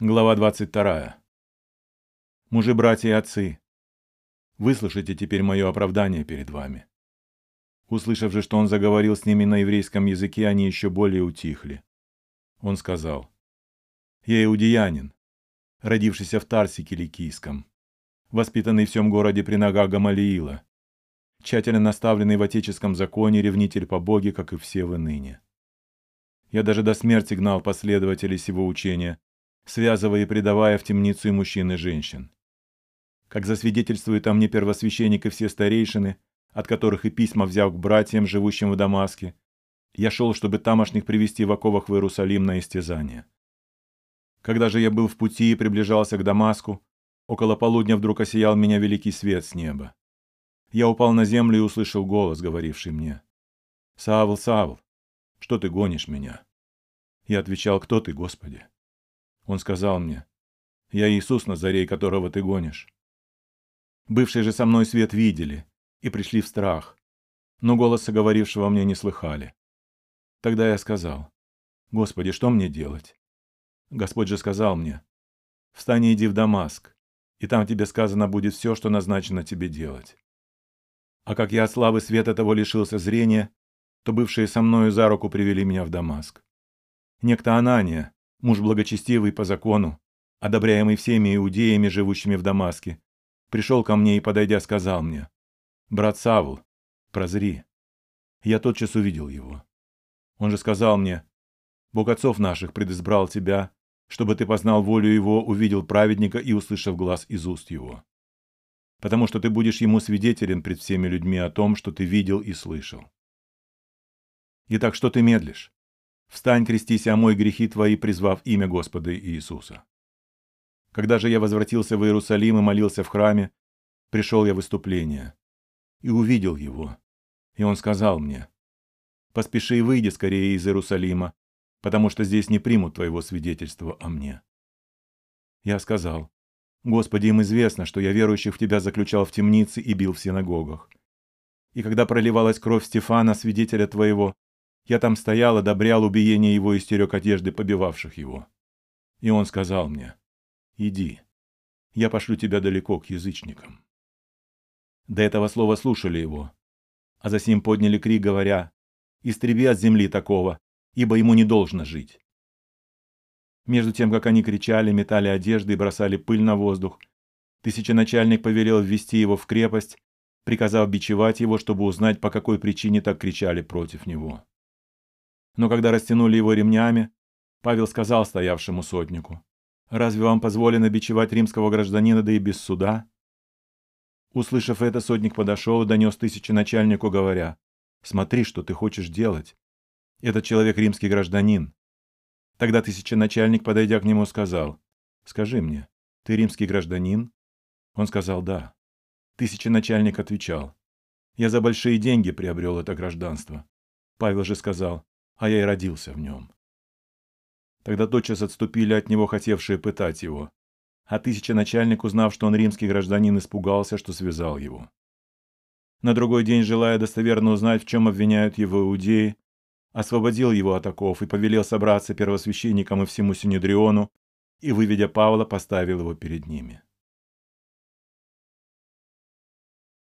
Глава 22. Мужи, братья и отцы, выслушайте теперь мое оправдание перед вами. Услышав же, что он заговорил с ними на еврейском языке, они еще более утихли. Он сказал, «Я иудеянин, родившийся в Тарсе Киликийском, воспитанный в всем городе при ногах Гамалиила, тщательно наставленный в отеческом законе, ревнитель по Боге, как и все вы ныне. Я даже до смерти гнал последователей сего учения, связывая и предавая в темницу и мужчин и женщин. Как засвидетельствуют о мне первосвященник и все старейшины, от которых и письма взял к братьям, живущим в Дамаске, я шел, чтобы тамошних привести в оковах в Иерусалим на истязание. Когда же я был в пути и приближался к Дамаску, около полудня вдруг осиял меня великий свет с неба. Я упал на землю и услышал голос, говоривший мне, «Савл, Савл, что ты гонишь меня?» Я отвечал, «Кто ты, Господи?» Он сказал мне, «Я Иисус Назарей, которого ты гонишь». Бывшие же со мной свет видели и пришли в страх, но голоса говорившего мне не слыхали. Тогда я сказал, «Господи, что мне делать?» Господь же сказал мне, «Встань и иди в Дамаск, и там тебе сказано будет все, что назначено тебе делать». А как я от славы света того лишился зрения, то бывшие со мною за руку привели меня в Дамаск. Некто Анания, муж благочестивый по закону, одобряемый всеми иудеями, живущими в Дамаске, пришел ко мне и, подойдя, сказал мне, «Брат Савл, прозри». Я тотчас увидел его. Он же сказал мне, «Бог отцов наших предизбрал тебя, чтобы ты познал волю его, увидел праведника и услышав глаз из уст его. Потому что ты будешь ему свидетелен пред всеми людьми о том, что ты видел и слышал. Итак, что ты медлишь? Встань, крестись, омой грехи твои, призвав имя Господа Иисуса. Когда же я возвратился в Иерусалим и молился в храме, пришел я в выступление и увидел его. И он сказал мне, «Поспеши и выйди скорее из Иерусалима, потому что здесь не примут твоего свидетельства о мне». Я сказал, «Господи, им известно, что я верующих в Тебя заключал в темнице и бил в синагогах. И когда проливалась кровь Стефана, свидетеля Твоего, я там стоял, одобрял убиение его и стерег одежды побивавших его. И он сказал мне, «Иди, я пошлю тебя далеко к язычникам». До этого слова слушали его, а за сим подняли крик, говоря, «Истреби от земли такого, ибо ему не должно жить». Между тем, как они кричали, метали одежды и бросали пыль на воздух, тысяченачальник повелел ввести его в крепость, приказав бичевать его, чтобы узнать, по какой причине так кричали против него. Но когда растянули его ремнями, Павел сказал стоявшему сотнику, «Разве вам позволено бичевать римского гражданина, да и без суда?» Услышав это, сотник подошел и донес тысяченачальнику, говоря, «Смотри, что ты хочешь делать. Этот человек римский гражданин». Тогда тысяченачальник, подойдя к нему, сказал, «Скажи мне, ты римский гражданин?» Он сказал, «Да». Тысяченачальник отвечал, «Я за большие деньги приобрел это гражданство». Павел же сказал, а я и родился в нем. Тогда тотчас отступили от него хотевшие пытать его, а тысяченачальник, узнав, что он римский гражданин, испугался, что связал его. На другой день, желая достоверно узнать, в чем обвиняют его иудеи, освободил его от оков и повелел собраться первосвященникам и всему Синедриону, и, выведя Павла, поставил его перед ними.